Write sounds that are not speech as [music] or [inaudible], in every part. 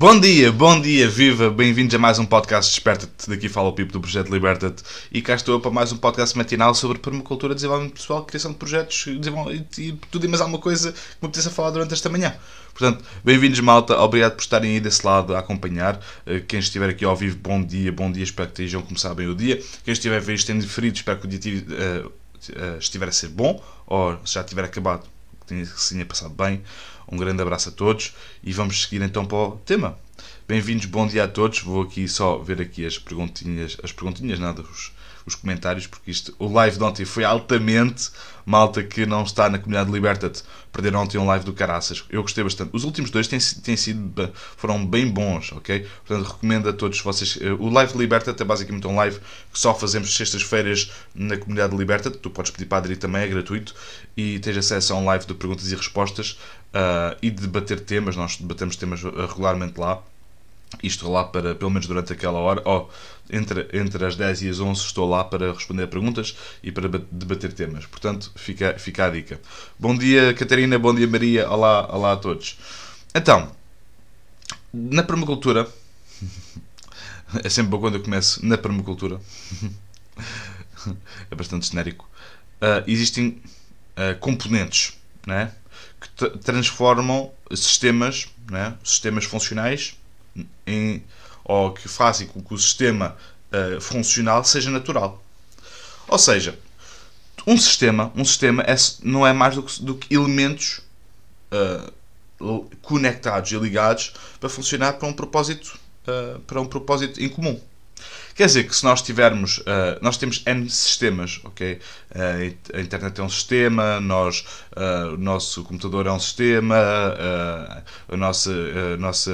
Bom dia, bom dia, viva! Bem-vindos a mais um podcast Desperta-te. Daqui fala o Pipo do Projeto Liberta-te. E cá estou para mais um podcast matinal sobre permacultura, desenvolvimento pessoal, criação de projetos e tudo e mais alguma coisa que me apeteça falar durante esta manhã. Portanto, bem-vindos, malta. Obrigado por estarem aí desse lado a acompanhar. Eh, Quem estiver aqui ao vivo, bom dia, bom dia. Espero que estejam a começar bem o dia. Quem estiver a ver isto em diferido, espero que o dia eh, eh, estiver a ser bom ou se já tiver acabado, que se tenha passado bem. Um grande abraço a todos e vamos seguir então para o tema. Bem-vindos, bom dia a todos. Vou aqui só ver aqui as perguntinhas, as perguntinhas, nada, os, os comentários, porque isto, o live de ontem foi altamente malta que não está na comunidade Liberta-te. Perderam ontem um live do Caraças. Eu gostei bastante. Os últimos dois têm, têm sido, foram bem bons, ok? Portanto, recomendo a todos vocês. eh, O live Liberta-te é basicamente um live que só fazemos sextas-feiras na comunidade Liberta-te. Tu podes pedir para aderir também, é gratuito. E tens acesso a um live de perguntas e respostas ah, e de debater temas. Nós debatemos temas ah, regularmente lá. Isto lá para, pelo menos durante aquela hora, oh, entre, entre as 10 e as 11 estou lá para responder perguntas e para ba- debater temas. Portanto, fica, fica a dica. Bom dia, Catarina, bom dia, Maria, olá, olá a todos. Então, na permacultura, [laughs] é sempre bom quando eu começo na permacultura, [laughs] é bastante genérico, ah, existem ah, componentes, né? que tra- transformam sistemas, né? sistemas funcionais em, ou que fazem com que o sistema eh, funcional seja natural. Ou seja, um sistema, um sistema é, não é mais do que, do que elementos l- conectados e ligados para funcionar para um propósito eh, para um propósito em comum. Quer dizer que se nós tivermos, eh, nós temos N sistemas, ok? Eh, a internet é um sistema, nós, eh, o nosso computador é um sistema, a nossa, nossa,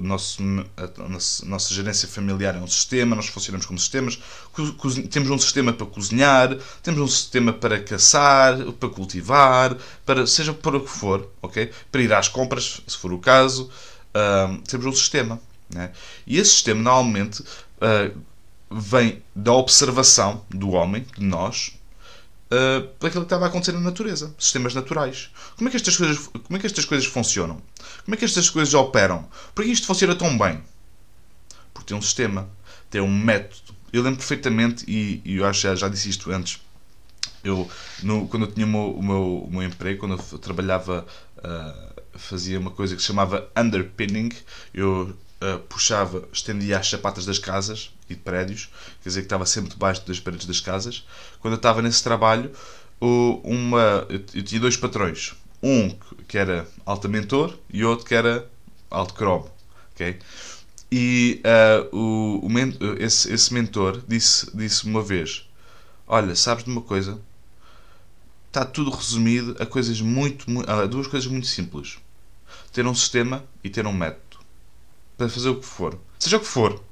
nosso, a nossa, nossa gerência familiar é um sistema, nós funcionamos como sistemas, temos um sistema para cozinhar, temos um sistema para caçar, para cultivar, para seja para o que for, ok? Para ir às compras, se for o caso, temos um sistema. Né? E esse sistema normalmente ah, vem da observação do homem, de nós, uh, daquilo que estava a acontecer na natureza, sistemas naturais. Como é, que estas coisas, como é que estas coisas funcionam? Como é que estas coisas operam? Por que isto funciona tão bem? Porque tem um sistema, tem um método. Eu lembro perfeitamente, e, e eu acho que já, já disse isto antes, eu, no, quando eu tinha o meu, o meu, o meu emprego, quando eu trabalhava, uh, fazia uma coisa que se chamava underpinning, eu uh, puxava, estendia as chapatas das casas e de prédios, quer dizer que estava sempre debaixo das paredes das casas. Quando eu estava nesse trabalho, uma, eu, tinha dois patrões, um que era alto mentor e outro que era alto cromo, ok? E ah, o, o esse, esse mentor disse, disse uma vez: Olha, sabes de uma coisa? Está tudo resumido a coisas muito, mu- a duas coisas muito simples: ter um sistema e ter um método para fazer o que for, seja o que for.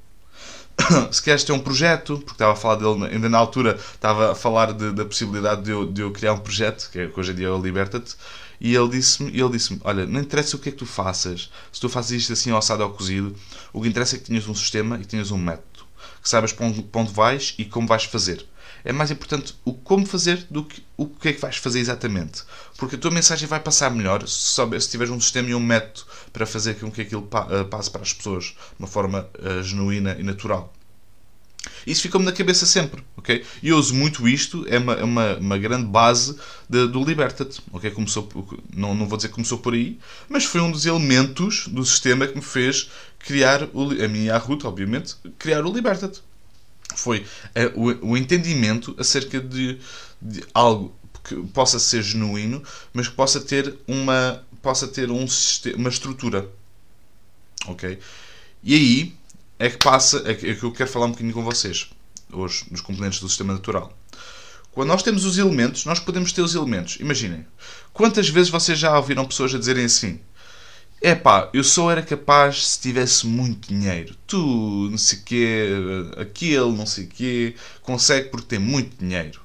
[coughs] Se queres ter um projeto, porque estava a falar dele ainda na altura, estava a falar de- da possibilidade de eu, de eu criar um projeto, que, é, que hoje em dia é o Liberta-te, e ele disse-me, ele disse olha, não interessa o que é que tu faças, se tu fazes isto assim assado ou cozido, o que interessa é que tenhas um sistema e que tenhas um método, que saibas para onde, para onde vais e como vais fazer. É mais importante o como fazer do que o que é que vais fazer exatamente. Porque a tua mensagem vai passar melhor se, se tiveres um sistema e um método para fazer com que aquilo eh, passe para as pessoas de uma forma eh, genuína e natural. Isso ficou-me na cabeça sempre, ok? E eu uso muito isto, é uma, é uma, uma grande base de- do Liberta-te, ok? Começou, não, não vou dizer que começou por aí, mas foi um dos elementos do sistema que me fez criar, o, a minha e Ruth, obviamente, criar o Liberta-te. Foi eh, o, o entendimento acerca de, de algo que possa ser genuíno, mas que possa ter uma, possa ter um, siste- uma estrutura, ok? E aí é que passa, é é que eu quero falar um bocadinho com vocês hoje, nos componentes do sistema natural. Quando nós temos os elementos, nós podemos ter os elementos. Imaginem, quantas vezes vocês já ouviram pessoas a dizerem assim: é pá, eu só era capaz se tivesse muito dinheiro. Tu, não sei quê, aquele, não sei quê, consegue porque tem muito dinheiro.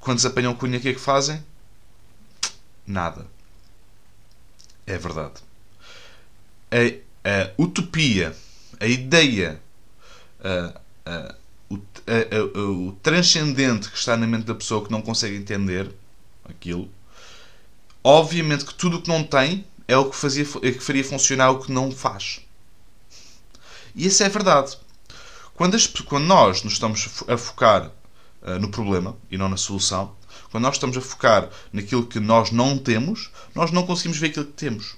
Quando apanham cunha, o que é que fazem? Nada. É verdade. A, a utopia, a ideia, a, a, o, o transcendente que está na mente da pessoa que não consegue entender aquilo, obviamente que tudo o que não tem é o que, fazia, é que faria funcionar o que não faz. E isso é verdade. Quando, as, quando nós nos estamos a focar uh, no problema e não na solução, quando nós estamos a focar naquilo que nós não temos, nós não conseguimos ver aquilo que temos.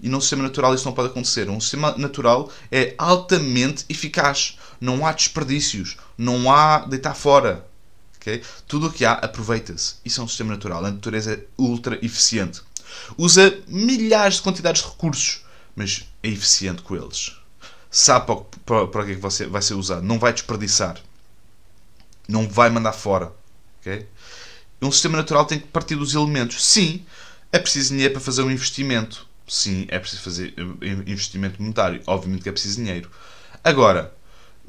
E num sistema natural isso não pode acontecer. Um sistema natural é altamente eficaz. Não há desperdícios. Não há deitar fora. Tudo o que há, aproveita-se. Isso é um sistema natural. A natureza é ultra eficiente. Usa milhares de quantidades de recursos, mas é eficiente com eles. Sabe para, para, para o que é que você vai ser usado. Não vai desperdiçar. Não vai mandar fora. Okay? Um sistema natural tem que partir dos elementos. Sim, é preciso dinheiro para fazer um investimento. Sim, é preciso fazer investimento monetário. Obviamente que é preciso dinheiro. Agora,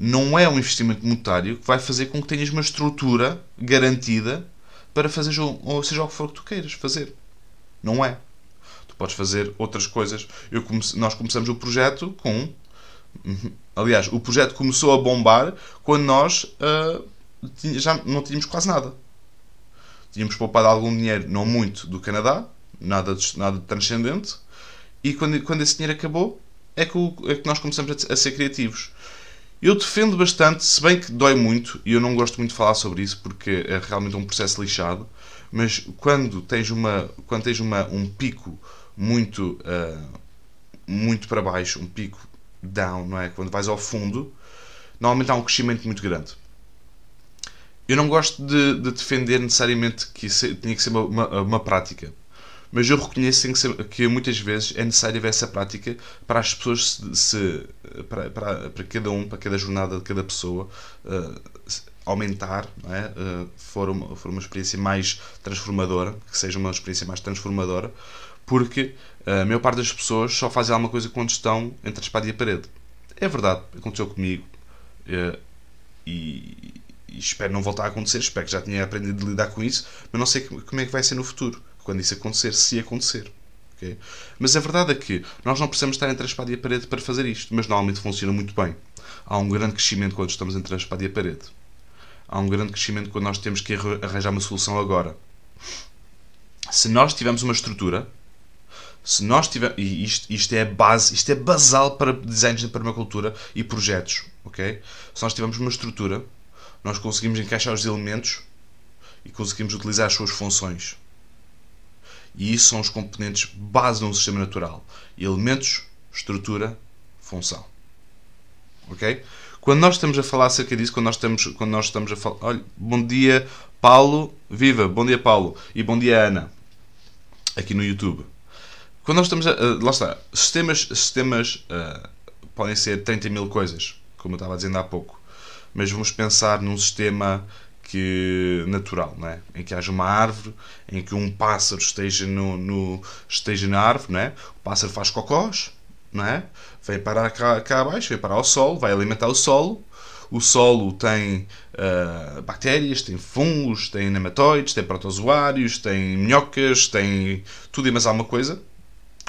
não é um investimento monetário que vai fazer com que tenhas uma estrutura garantida para fazer ou seja o que for que tu queiras fazer. Não é. Tu podes fazer outras coisas. Eu comece, nós começamos o projeto com. Aliás, o projeto começou a bombar quando nós uh, já não tínhamos quase nada tínhamos poupado algum dinheiro, não muito, do Canadá, nada de, nada de transcendente, e quando, quando esse dinheiro acabou, é que, o, é que nós começamos a, a, ser criativos. Eu defendo bastante, se bem que dói muito, e eu não gosto muito de falar sobre isso porque é realmente um processo lixado, mas quando tens, uma, quando tens uma, um pico muito, uh, muito para baixo, um pico down, não é? Quando vais ao fundo, normalmente há um crescimento muito grande. Eu não gosto de, de defender necessariamente que isso tinha que ser uma, uma, uma prática, mas eu reconheço que, que, muitas vezes é necessário haver essa prática para as pessoas se, se para, para, para, cada um, para cada jornada de cada pessoa uh, aumentar, não é? Uh, for, uma, for uma experiência mais transformadora, que seja uma experiência mais transformadora, porque a maior parte das pessoas só fazem alguma coisa quando estão entre a espada e a parede. É verdade, aconteceu comigo. Uh, e, e espero não voltar a acontecer, espero que já tenha aprendido a lidar com isso, mas não sei como é que vai ser no futuro, quando isso acontecer, se acontecer. Okay? Mas a verdade é que nós não precisamos estar entre a espada e a parede para fazer isto, mas normalmente funciona muito bem. Há um grande crescimento quando estamos entre a espada e a parede. Há um grande crescimento quando nós temos que arranjar uma solução agora. Se nós tivermos uma estrutura, se nós tivermos, e isto, isto é base, isto é basal para desenhos de permacultura e projetos, ok? Se nós tivermos uma estrutura, nós conseguimos encaixar os elementos e conseguimos utilizar as suas funções. E isso são os componentes base de um sistema natural: elementos, estrutura, função. Ok? Quando nós estamos a falar acerca disso, quando nós estamos, quando nós estamos a falar. Olha, bom dia, Paulo. Viva! Bom dia, Paulo. E bom dia, Ana. Aqui no YouTube. Quando nós estamos a. Uh, lá está. Sistemas, sistemas uh, podem ser 30 mil coisas, como eu estava dizendo há pouco mas vamos pensar num sistema que natural, não é? em que haja uma árvore, em que um pássaro esteja, no, no esteja na árvore, não é? o pássaro faz cocós, não é? vem parar cá, cá abaixo, vem parar ao solo, vai alimentar o solo, o solo tem uh, bactérias, tem fungos, tem nematóides, tem protozoários, tem minhocas, tem tudo e mais alguma coisa,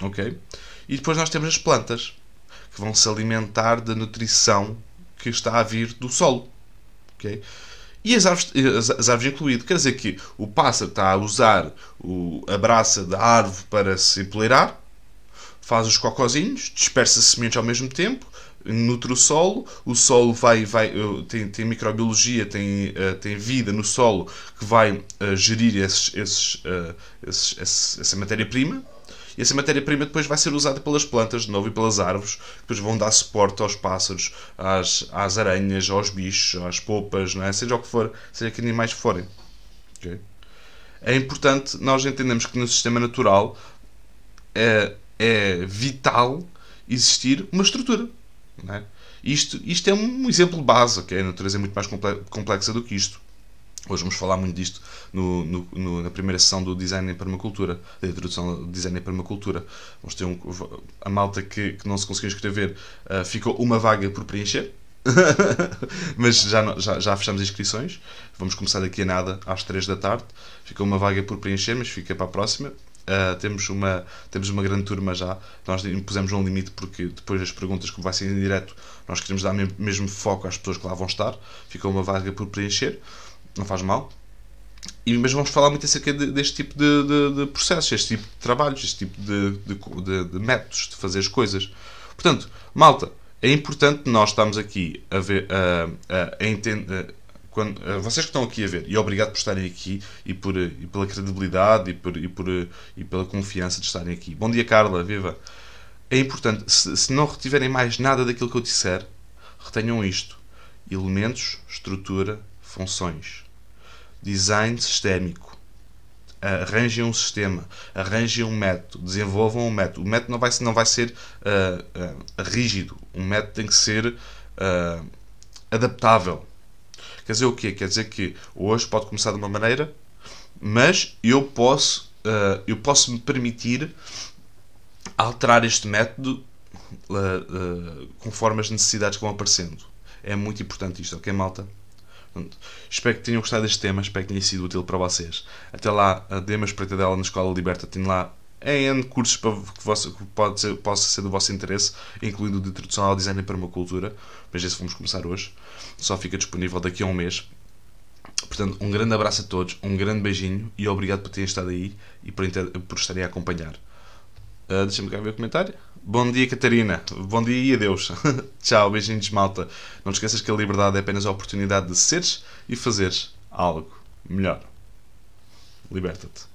ok? E depois nós temos as plantas, que vão se alimentar da nutrição que está a vir do solo. Okay? E as árvores, as, árvores incluído. Quer dizer que o pássaro está a usar o, a braça da árvore para se empoleirar, faz os cocozinhos, dispersa sementes ao mesmo tempo, nutre o solo, o solo vai, vai, eh, tem, tem microbiologia, tem, uh, tem vida no solo que vai uh, gerir esses, esses, esses, essa matéria-prima e essa matéria-prima depois vai ser usada pelas plantas, de novo, e pelas árvores, que depois vão dar suporte aos pássaros, às, às aranhas, aos bichos, às polpas, não é? seja o que for, seja que animais forem. Okay? É importante nós entendemos que no sistema natural é, é vital existir uma estrutura. Não é? Isto, isto é um exemplo básico, a natureza é muito mais comple- complexa do que isto. Hoje vamos falar muito disto no, no- no- na primeira sessão do Design em Permacultura, da introdução ao Design em Permacultura. Vamos ter um, a malta que, que não se conseguiu inscrever, ah, ficou uma vaga por preencher. [laughs] Mas já, já, já fechamos inscrições. Vamos começar daqui a nada, às 3 da tarde. Ficou uma vaga por preencher, mas fica para a próxima. Uh, temos, uma, temos uma grande turma já. Nós impusemos um limite porque depois das perguntas, como vai ser em direto, nós queremos dar mesmo foco às pessoas que lá vão estar. Ficou uma vaga por preencher, não faz mal. E, mas vamos falar muito acerca de- deste tipo de, de- de processos, este tipo de trabalhos, este tipo de, métodos de fazer as coisas. Portanto, malta, é importante nós estarmos aqui a ver, a, a, a entender. Quando, vocês que estão aqui a ver, e obrigado por estarem aqui e, por, e pela credibilidade e, por, e, por, e pela confiança de estarem aqui. Bom dia, Carla, viva! É importante, se, se não retiverem mais nada daquilo que eu disser, retenham isto: elementos, estrutura, funções, design sistémico. Arranjem um sistema, arranjem um método, desenvolvam um método. O método não vai, não vai ser ah, ah, rígido, um método tem que ser ah, adaptável. Quer dizer o quê? Quer dizer que hoje pode começar de uma maneira, mas eu posso, eu posso me permitir alterar este método conforme as necessidades que vão aparecendo. É muito importante isto, ok, malta? Portanto, espero que tenham gostado deste tema, espero que tenha sido útil para vocês. Até lá, dê uma espreitadela na Escola Liberta, tenho lá N cursos para que, vosso, que pode ser, possa ser do vosso interesse, incluindo o de introdução ao design e permacultura, mas esse vamos começar hoje. Só fica disponível daqui a um mês. Portanto, um grande abraço a todos, um grande beijinho e obrigado por terem estado aí e por, inter- por estarem a acompanhar. Uh, Deixa-me cá ver o comentário. Bom dia, Catarina. Bom dia e adeus. [laughs] Tchau, beijinhos, malta. Não te esqueças que a liberdade é apenas a oportunidade de seres e fazeres algo melhor. Liberta-te.